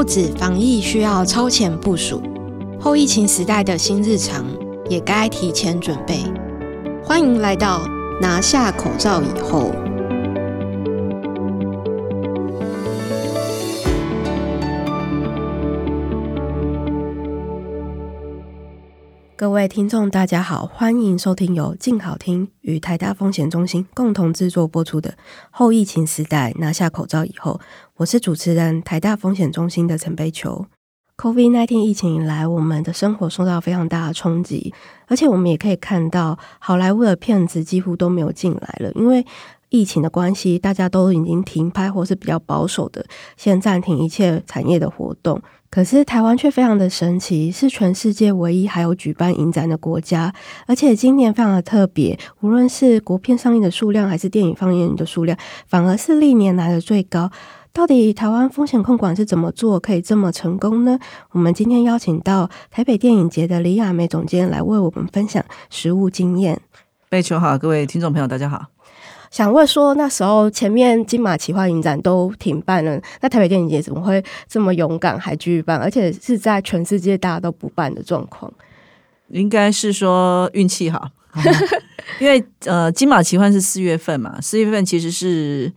不止防疫需要超前部署，后疫情时代的新日常也该提前准备。欢迎来到拿下口罩以后。各位听众，大家好，欢迎收听由静好听与台大风险中心共同制作播出的《后疫情时代拿下口罩以后》，我是主持人台大风险中心的陈贝球。COVID-19 疫情以来，我们的生活受到非常大的冲击，而且我们也可以看到，好莱坞的片子几乎都没有进来了，因为疫情的关系，大家都已经停拍，或是比较保守的，先暂停一切产业的活动。可是台湾却非常的神奇，是全世界唯一还有举办影展的国家，而且今年非常的特别，无论是国片上映的数量，还是电影放映的数量，反而是历年来的最高。到底台湾风险控管是怎么做，可以这么成功呢？我们今天邀请到台北电影节的李亚梅总监来为我们分享实务经验。贝球好，各位听众朋友，大家好。想问说，那时候前面金马奇幻影展都停办了，那台北电影节怎么会这么勇敢还继续办，而且是在全世界大家都不办的状况？应该是说运气好，因为呃，金马奇幻是四月份嘛，四月份其实是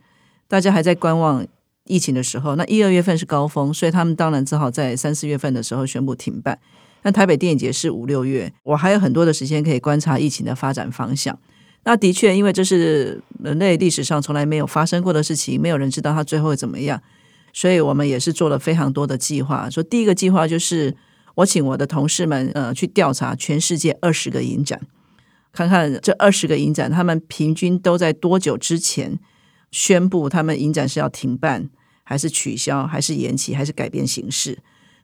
大家还在观望疫情的时候，那一二月份是高峰，所以他们当然只好在三四月份的时候宣布停办。那台北电影节是五六月，我还有很多的时间可以观察疫情的发展方向。那的确，因为这是人类历史上从来没有发生过的事情，没有人知道它最后会怎么样，所以我们也是做了非常多的计划。说第一个计划就是我请我的同事们呃去调查全世界二十个影展，看看这二十个影展他们平均都在多久之前宣布他们影展是要停办，还是取消，还是延期，还是改变形式。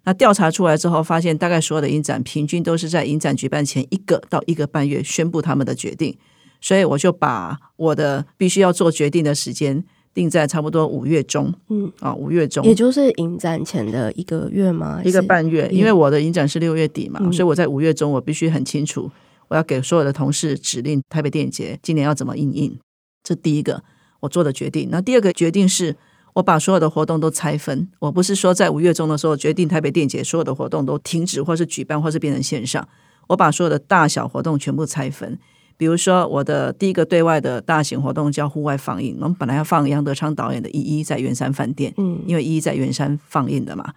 那调查出来之后，发现大概所有的影展平均都是在影展举办前一个到一个半月宣布他们的决定。所以我就把我的必须要做决定的时间定在差不多五月中，嗯啊，五月中，也就是影展前的一个月吗？一个半月，因为我的影展是六月底嘛，嗯、所以我在五月中，我必须很清楚，我要给所有的同事指令，台北电影节今年要怎么应应。这第一个我做的决定。那第二个决定是我把所有的活动都拆分，我不是说在五月中的时候决定台北电影节所有的活动都停止，或是举办，或是变成线上，我把所有的大小活动全部拆分。比如说，我的第一个对外的大型活动叫户外放映。我们本来要放杨德昌导演的《一一》在圆山饭店，嗯，因为《一一》在圆山放映的嘛，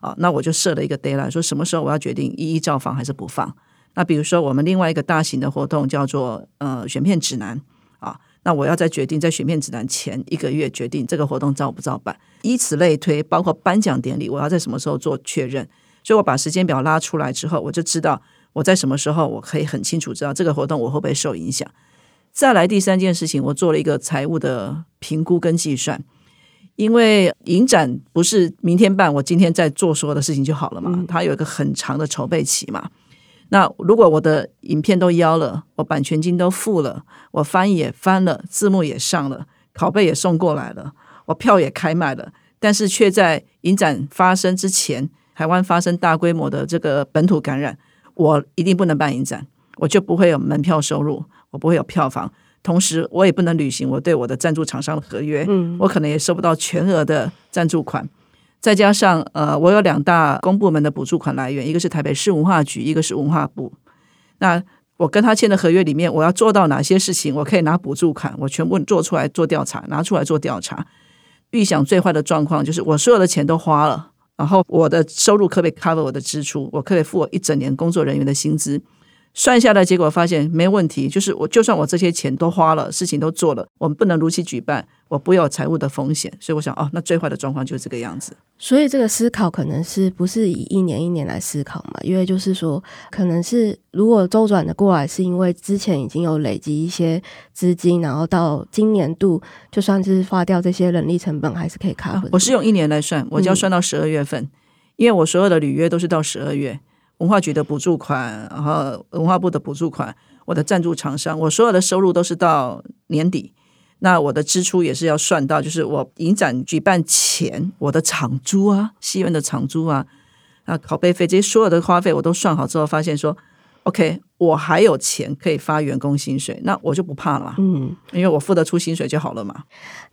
啊，那我就设了一个 deadline，说什么时候我要决定《一一》照放还是不放。那比如说，我们另外一个大型的活动叫做呃选片指南，啊，那我要在决定在选片指南前一个月决定这个活动照不照办，以此类推，包括颁奖典礼，我要在什么时候做确认。所以我把时间表拉出来之后，我就知道。我在什么时候，我可以很清楚知道这个活动我会不会受影响。再来第三件事情，我做了一个财务的评估跟计算，因为影展不是明天办，我今天在做所有的事情就好了嘛，它有一个很长的筹备期嘛。那如果我的影片都邀了，我版权金都付了，我翻译也翻了，字幕也上了，拷贝也送过来了，我票也开卖了，但是却在影展发生之前，台湾发生大规模的这个本土感染。我一定不能办影展，我就不会有门票收入，我不会有票房，同时我也不能履行我对我的赞助厂商的合约，嗯，我可能也收不到全额的赞助款，再加上呃，我有两大公部门的补助款来源，一个是台北市文化局，一个是文化部。那我跟他签的合约里面，我要做到哪些事情，我可以拿补助款，我全部做出来做调查，拿出来做调查。预想最坏的状况就是我所有的钱都花了。然后我的收入可不可以 cover 我的支出？我可不可以付我一整年工作人员的薪资？算下来结果发现没问题，就是我就算我这些钱都花了，事情都做了，我们不能如期举办，我不要财务的风险，所以我想哦，那最坏的状况就是这个样子。所以这个思考可能是不是以一年一年来思考嘛？因为就是说，可能是如果周转的过来，是因为之前已经有累积一些资金，然后到今年度就算是花掉这些人力成本，还是可以 cover。我是用一年来算，我就要算到十二月份，嗯、因为我所有的履约都是到十二月。文化局的补助款，然后文化部的补助款，我的赞助厂商，我所有的收入都是到年底。那我的支出也是要算到，就是我影展举办前我的场租啊，戏院的场租啊，啊，拷贝费这些所有的花费我都算好之后，发现说 OK，我还有钱可以发员工薪水，那我就不怕了嘛。嗯，因为我付得出薪水就好了嘛。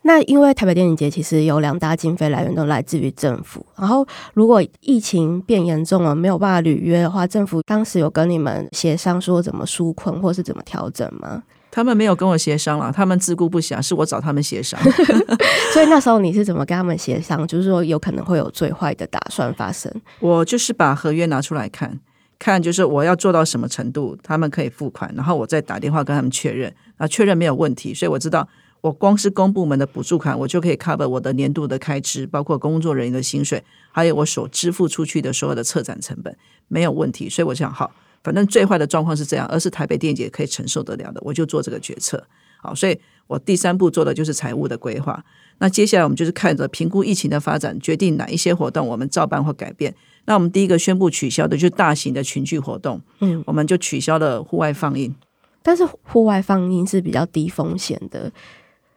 那因为台北电影节其实有两大经费来源都来自于政府，然后如果疫情变严重了，没有办法履约的话，政府当时有跟你们协商说怎么纾困或是怎么调整吗？他们没有跟我协商了，他们自顾不暇，是我找他们协商。所以那时候你是怎么跟他们协商？就是说有可能会有最坏的打算发生。我就是把合约拿出来看。看，就是我要做到什么程度，他们可以付款，然后我再打电话跟他们确认，啊，确认没有问题，所以我知道，我光是公部门的补助款，我就可以 cover 我的年度的开支，包括工作人员的薪水，还有我所支付出去的所有的策展成本，没有问题。所以我想，好，反正最坏的状况是这样，而是台北电影节可以承受得了的，我就做这个决策。好，所以我第三步做的就是财务的规划。那接下来我们就是看着评估疫情的发展，决定哪一些活动我们照办或改变。那我们第一个宣布取消的就是大型的群聚活动，嗯，我们就取消了户外放映。但是户外放映是比较低风险的，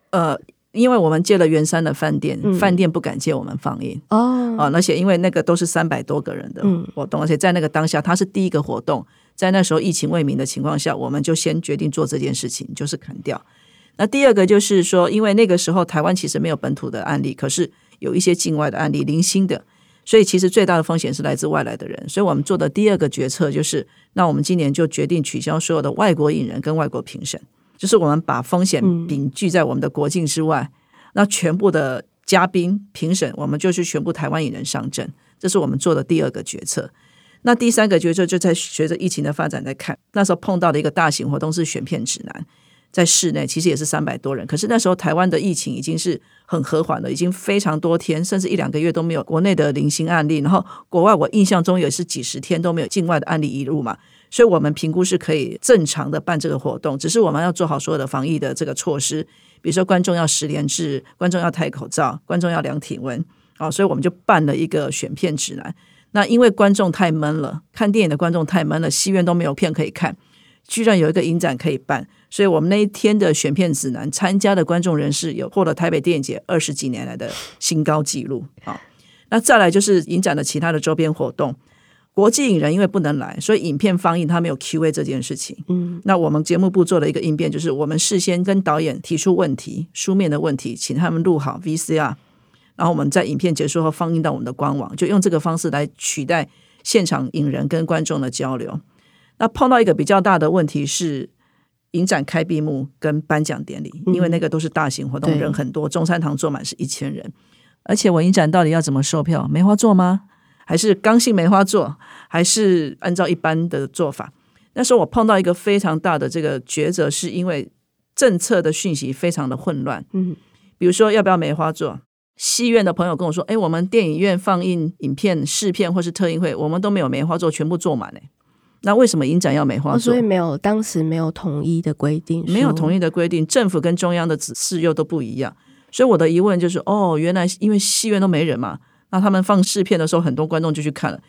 呃，因为我们借了圆山的饭店，嗯、饭店不敢借我们放映。哦，啊，而且因为那个都是三百多个人的活动，嗯、而且在那个当下，它是第一个活动，在那时候疫情未明的情况下，我们就先决定做这件事情，就是砍掉。那第二个就是说，因为那个时候台湾其实没有本土的案例，可是有一些境外的案例，零星的。所以其实最大的风险是来自外来的人，所以我们做的第二个决策就是，那我们今年就决定取消所有的外国影人跟外国评审，就是我们把风险摒拒在我们的国境之外，那全部的嘉宾评审，我们就是全部台湾影人上阵，这是我们做的第二个决策。那第三个决策就在随着疫情的发展在看，那时候碰到的一个大型活动是选片指南。在室内其实也是三百多人，可是那时候台湾的疫情已经是很和缓了，已经非常多天，甚至一两个月都没有国内的零星案例，然后国外我印象中也是几十天都没有境外的案例一入嘛，所以我们评估是可以正常的办这个活动，只是我们要做好所有的防疫的这个措施，比如说观众要十连制，观众要戴口罩，观众要量体温，啊，所以我们就办了一个选片指南。那因为观众太闷了，看电影的观众太闷了，戏院都没有片可以看，居然有一个影展可以办。所以我们那一天的选片指南，参加的观众人士有获得台北电影节二十几年来的新高纪录。好，那再来就是影展的其他的周边活动，国际影人因为不能来，所以影片放映他没有 Q&A 这件事情。嗯，那我们节目部做了一个应变，就是我们事先跟导演提出问题，书面的问题，请他们录好 VCR，然后我们在影片结束后放映到我们的官网，就用这个方式来取代现场影人跟观众的交流。那碰到一个比较大的问题是。影展开闭幕跟颁奖典礼，因为那个都是大型活动，嗯、人很多，中山堂坐满是一千人。而且我影展到底要怎么售票？梅花座吗？还是刚性梅花座？还是按照一般的做法？那时候我碰到一个非常大的这个抉择，是因为政策的讯息非常的混乱。嗯，比如说要不要梅花座？戏院的朋友跟我说：“哎，我们电影院放映影片试片或是特映会，我们都没有梅花座，全部坐满嘞。”那为什么影展要梅花座？哦，所以没有，当时没有统一的规定，没有统一的规定，政府跟中央的指示又都不一样。所以我的疑问就是：哦，原来因为戏院都没人嘛，那他们放试片的时候，很多观众就去看了。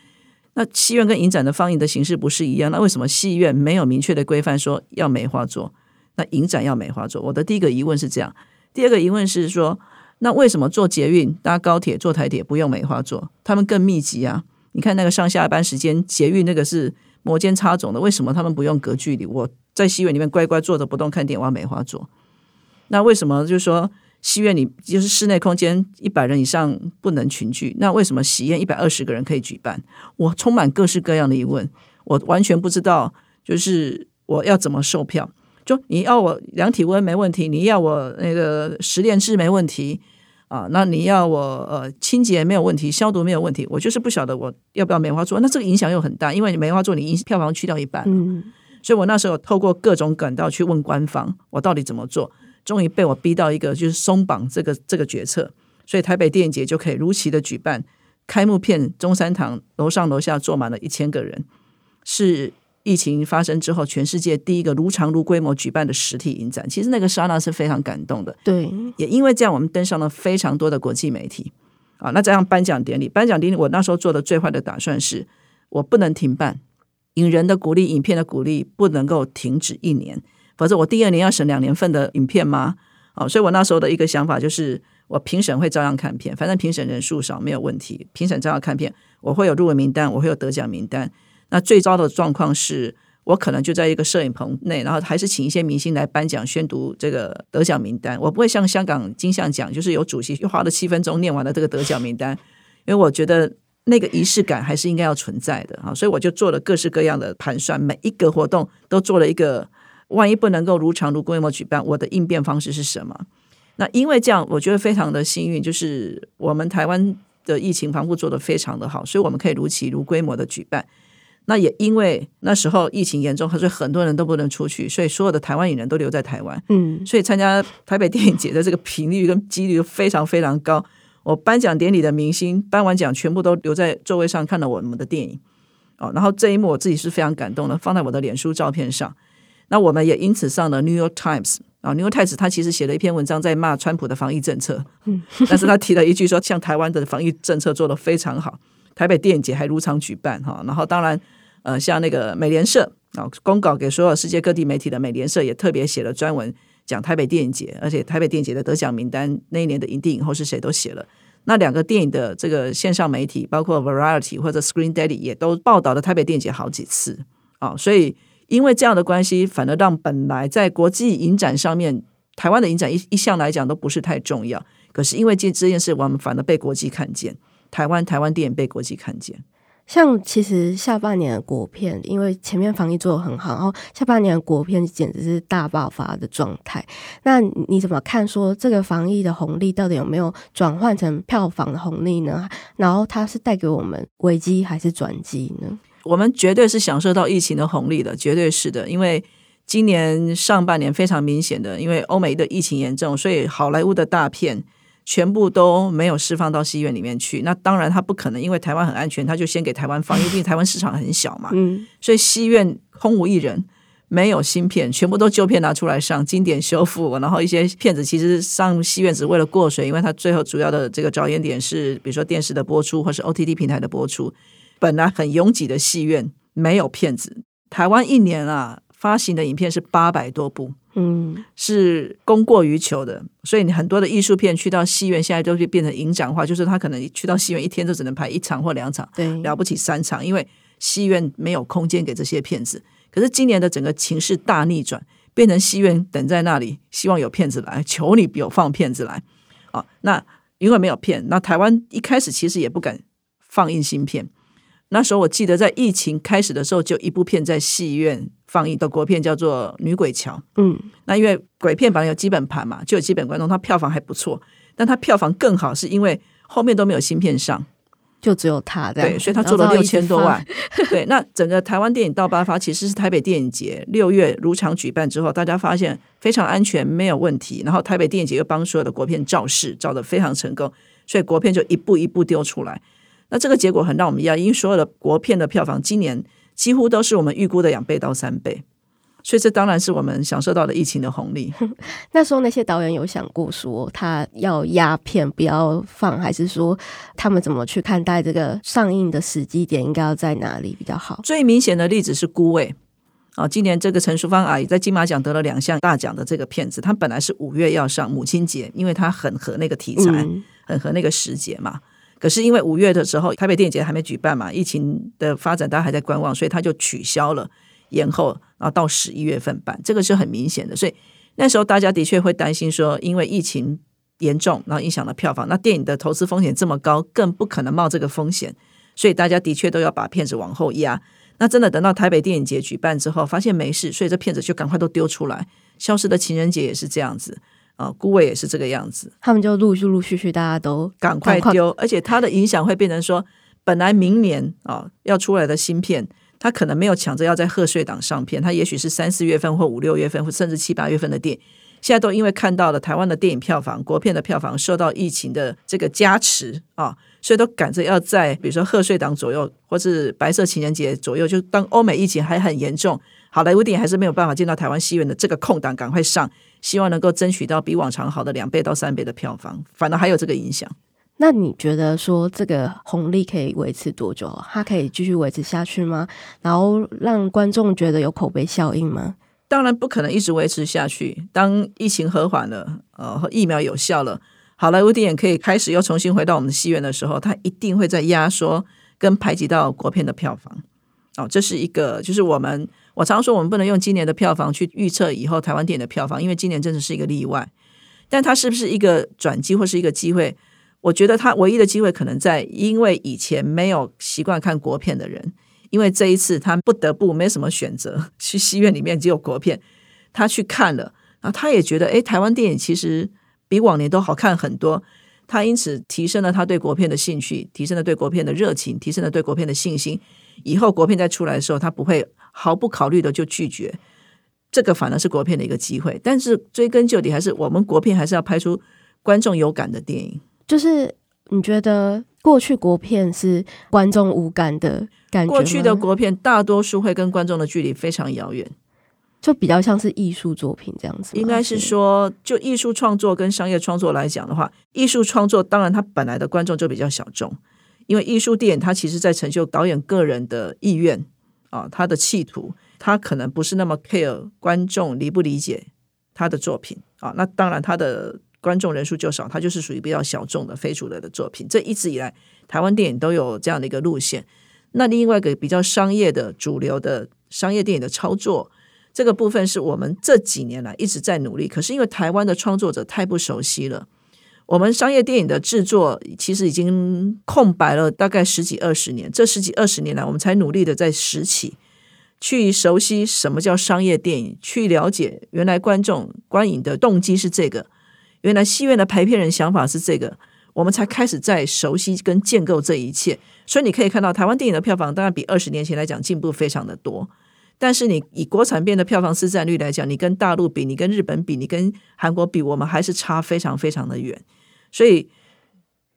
那戏院跟影展的放映的形式不是一样？那为什么戏院没有明确的规范说要梅花座，那影展要梅花座？我的第一个疑问是这样。第二个疑问是说，那为什么坐捷运、搭高铁、坐台铁不用梅花座？他们更密集啊！你看那个上下班时间，捷运那个是。摩肩擦踵的，为什么他们不用隔距离？我在戏院里面乖乖坐着不动看电影，我要梅花座。那为什么就是说戏院里就是室内空间一百人以上不能群聚？那为什么喜宴一百二十个人可以举办？我充满各式各样的疑问，我完全不知道，就是我要怎么售票？就你要我量体温没问题，你要我那个十连制没问题。啊，那你要我呃清洁没有问题，消毒没有问题，我就是不晓得我要不要梅花座，那这个影响又很大，因为梅花座你影票房去掉一半，嗯，所以我那时候透过各种管道去问官方，我到底怎么做，终于被我逼到一个就是松绑这个这个决策，所以台北电影节就可以如期的举办，开幕片中山堂楼上楼下坐满了一千个人，是。疫情发生之后，全世界第一个如常如规模举办的实体影展，其实那个刹那是非常感动的。对，也因为这样，我们登上了非常多的国际媒体。啊，那这样颁奖典礼，颁奖典礼，我那时候做的最坏的打算是，我不能停办，影人的鼓励、影片的鼓励不能够停止一年，否则我第二年要审两年份的影片吗？啊，所以我那时候的一个想法就是，我评审会照样看片，反正评审人数少没有问题，评审照样看片，我会有入围名单，我会有得奖名单。那最糟的状况是我可能就在一个摄影棚内，然后还是请一些明星来颁奖、宣读这个得奖名单。我不会像香港金像奖，就是有主席又花了七分钟念完了这个得奖名单，因为我觉得那个仪式感还是应该要存在的啊。所以我就做了各式各样的盘算，每一个活动都做了一个，万一不能够如常如规模举办，我的应变方式是什么？那因为这样，我觉得非常的幸运，就是我们台湾的疫情防护做得非常的好，所以我们可以如期如规模的举办。那也因为那时候疫情严重，所以很多人都不能出去，所以所有的台湾影人都留在台湾。嗯，所以参加台北电影节的这个频率跟几率非常非常高。我颁奖典礼的明星颁完奖，全部都留在座位上看了我们的电影。哦，然后这一幕我自己是非常感动的，放在我的脸书照片上。那我们也因此上了《New York Times》啊，《New York Times》他其实写了一篇文章在骂川普的防疫政策，嗯，但是他提了一句说，像台湾的防疫政策做得非常好。台北电影节还如常举办哈，然后当然，呃，像那个美联社啊，公稿给所有世界各地媒体的美联社也特别写了专文讲台北电影节，而且台北电影节的得奖名单那一年的影帝影后是谁都写了。那两个电影的这个线上媒体，包括 Variety 或者 Screen Daddy 也都报道了台北电影节好几次。啊，所以因为这样的关系，反而让本来在国际影展上面台湾的影展一一向来讲都不是太重要，可是因为这这件事，我们反而被国际看见。台湾台湾电影被国际看见，像其实下半年的国片，因为前面防疫做得很好，然后下半年的国片简直是大爆发的状态。那你怎么看？说这个防疫的红利到底有没有转换成票房的红利呢？然后它是带给我们危机还是转机呢？我们绝对是享受到疫情的红利的，绝对是的。因为今年上半年非常明显的，因为欧美的疫情严重，所以好莱坞的大片。全部都没有释放到戏院里面去，那当然他不可能，因为台湾很安全，他就先给台湾放，因为毕竟台湾市场很小嘛，嗯，所以戏院空无一人，没有新片，全部都旧片拿出来上，经典修复，然后一些片子其实上戏院只为了过水，因为它最后主要的这个着眼点是，比如说电视的播出或是 OTT 平台的播出，本来很拥挤的戏院没有片子，台湾一年啊发行的影片是八百多部。嗯，是供过于求的，所以你很多的艺术片去到戏院，现在都是变成影展化，就是他可能去到戏院一天都只能排一场或两场，对，了不起三场，因为戏院没有空间给这些片子。可是今年的整个情势大逆转，变成戏院等在那里，希望有片子来，求你有放片子来啊！那因为没有片，那台湾一开始其实也不敢放映新片。那时候我记得在疫情开始的时候，就一部片在戏院放映的国片叫做《女鬼桥》。嗯，那因为鬼片本来有基本盘嘛，就有基本观众，它票房还不错。但它票房更好，是因为后面都没有新片上，就只有它对，所以它做了六千多万。对，那整个台湾电影到八发，其实是台北电影节六月如常举办之后，大家发现非常安全，没有问题。然后台北电影节又帮所有的国片造势，造得非常成功，所以国片就一步一步丢出来。那这个结果很让我们意外，因为所有的国片的票房今年几乎都是我们预估的两倍到三倍，所以这当然是我们享受到的疫情的红利。那时候那些导演有想过说他要压片不要放，还是说他们怎么去看待这个上映的时机点应该要在哪里比较好？最明显的例子是《孤味》啊，今年这个陈淑芳阿姨在金马奖得了两项大奖的这个片子，她本来是五月要上母亲节，因为她很合那个题材，嗯、很合那个时节嘛。可是因为五月的时候，台北电影节还没举办嘛，疫情的发展大家还在观望，所以他就取消了，延后，然后到十一月份办，这个是很明显的。所以那时候大家的确会担心说，因为疫情严重，然后影响了票房，那电影的投资风险这么高，更不可能冒这个风险，所以大家的确都要把片子往后压。那真的等到台北电影节举办之后，发现没事，所以这片子就赶快都丢出来。消失的情人节也是这样子。啊，孤味也是这个样子，他们就陆陆续续，大家都赶快丢，而且它的影响会变成说，本来明年啊要出来的芯片，它可能没有抢着要在贺岁档上片，它也许是三四月份或五六月份，或甚至七八月份的电影，现在都因为看到了台湾的电影票房、国片的票房受到疫情的这个加持啊，所以都赶着要在比如说贺岁档左右，或是白色情人节左右，就当欧美疫情还很严重。好莱坞电影还是没有办法进到台湾戏院的这个空档，赶快上，希望能够争取到比往常好的两倍到三倍的票房。反而还有这个影响。那你觉得说这个红利可以维持多久？它可以继续维持下去吗？然后让观众觉得有口碑效应吗？当然不可能一直维持下去。当疫情和缓了，呃，疫苗有效了，好莱坞电影可以开始又重新回到我们的戏院的时候，它一定会在压缩跟排挤到国片的票房。哦，这是一个，就是我们。我常说，我们不能用今年的票房去预测以后台湾电影的票房，因为今年真的是一个例外。但它是不是一个转机或是一个机会？我觉得它唯一的机会可能在，因为以前没有习惯看国片的人，因为这一次他不得不没什么选择，去戏院里面只有国片，他去看了，然后他也觉得，诶，台湾电影其实比往年都好看很多。他因此提升了他对国片的兴趣，提升了对国片的热情，提升了对国片的信心。以后国片再出来的时候，他不会毫不考虑的就拒绝。这个反而是国片的一个机会。但是追根究底，还是我们国片还是要拍出观众有感的电影。就是你觉得过去国片是观众无感的感觉？过去的国片大多数会跟观众的距离非常遥远。就比较像是艺术作品这样子，应该是说，就艺术创作跟商业创作来讲的话，艺术创作当然它本来的观众就比较小众，因为艺术电影它其实在成就导演个人的意愿啊，他的企图，他可能不是那么 care 观众理不理解他的作品啊，那当然他的观众人数就少，他就是属于比较小众的非主流的作品。这一直以来，台湾电影都有这样的一个路线。那另外一个比较商业的主流的商业电影的操作。这个部分是我们这几年来一直在努力，可是因为台湾的创作者太不熟悉了，我们商业电影的制作其实已经空白了大概十几二十年。这十几二十年来，我们才努力的在拾起，去熟悉什么叫商业电影，去了解原来观众观影的动机是这个，原来戏院的排片人想法是这个，我们才开始在熟悉跟建构这一切。所以你可以看到，台湾电影的票房当然比二十年前来讲进步非常的多。但是你以国产片的票房市占率来讲，你跟大陆比，你跟日本比，你跟韩国比，我们还是差非常非常的远。所以，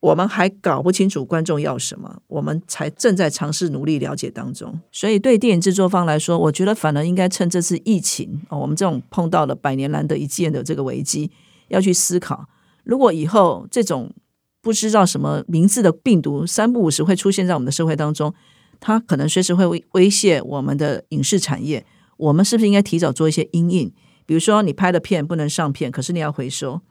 我们还搞不清楚观众要什么，我们才正在尝试努力了解当中。所以，对电影制作方来说，我觉得反而应该趁这次疫情，哦，我们这种碰到了百年难得一见的这个危机，要去思考，如果以后这种不知道什么名字的病毒三不五时会出现在我们的社会当中。它可能随时会威威胁我们的影视产业，我们是不是应该提早做一些因应？比如说，你拍的片不能上片，可是你要回收，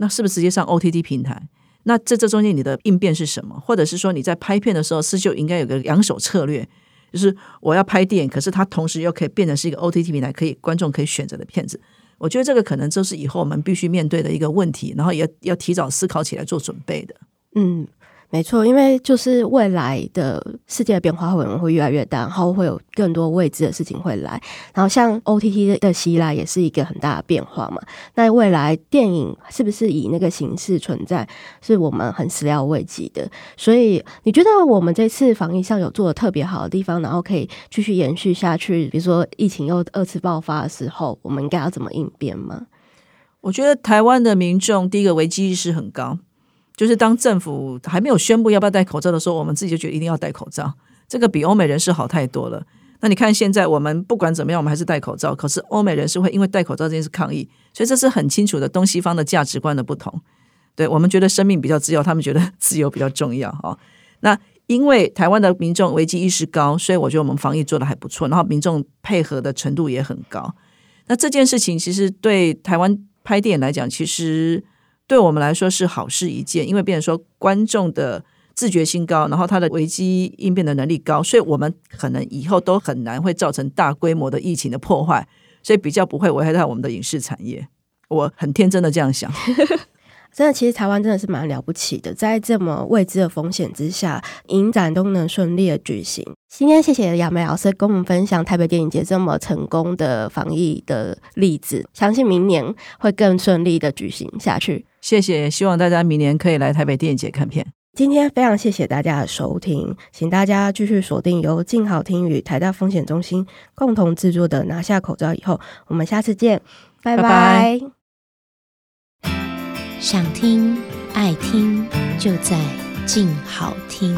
那是不是直接上 OTT 平台？那这这中间你的应变是什么？或者是说你在拍片的时候是就应该有个两手策略，就是我要拍电影，可是它同时又可以变成是一个 OTT 平台，可以观众可以选择的片子。我觉得这个可能就是以后我们必须面对的一个问题，然后也要提早思考起来做准备的。嗯。没错，因为就是未来的世界的变化可能会越来越大，然后会有更多未知的事情会来。然后像 OTT 的袭来也是一个很大的变化嘛。那未来电影是不是以那个形式存在，是我们很始料未及的。所以你觉得我们这次防疫上有做的特别好的地方，然后可以继续延续下去？比如说疫情又二次爆发的时候，我们应该要怎么应变吗？我觉得台湾的民众第一个危机意识很高。就是当政府还没有宣布要不要戴口罩的时候，我们自己就觉得一定要戴口罩。这个比欧美人士好太多了。那你看现在我们不管怎么样，我们还是戴口罩。可是欧美人士会因为戴口罩这件事抗议，所以这是很清楚的东西方的价值观的不同。对，我们觉得生命比较自由，他们觉得 自由比较重要哈。那因为台湾的民众危机意识高，所以我觉得我们防疫做得还不错，然后民众配合的程度也很高。那这件事情其实对台湾拍电影来讲，其实。对我们来说是好事一件，因为变成说观众的自觉性高，然后他的危机应变的能力高，所以我们可能以后都很难会造成大规模的疫情的破坏，所以比较不会危害到我们的影视产业。我很天真的这样想。真的，其实台湾真的是蛮了不起的，在这么未知的风险之下，影展都能顺利的举行。今天谢谢亚梅老师跟我们分享台北电影节这么成功的防疫的例子，相信明年会更顺利的举行下去。谢谢，希望大家明年可以来台北电影节看片。今天非常谢谢大家的收听，请大家继续锁定由静好听与台大风险中心共同制作的《拿下口罩以后》，我们下次见，拜拜。拜拜。想听爱听，就在静好听。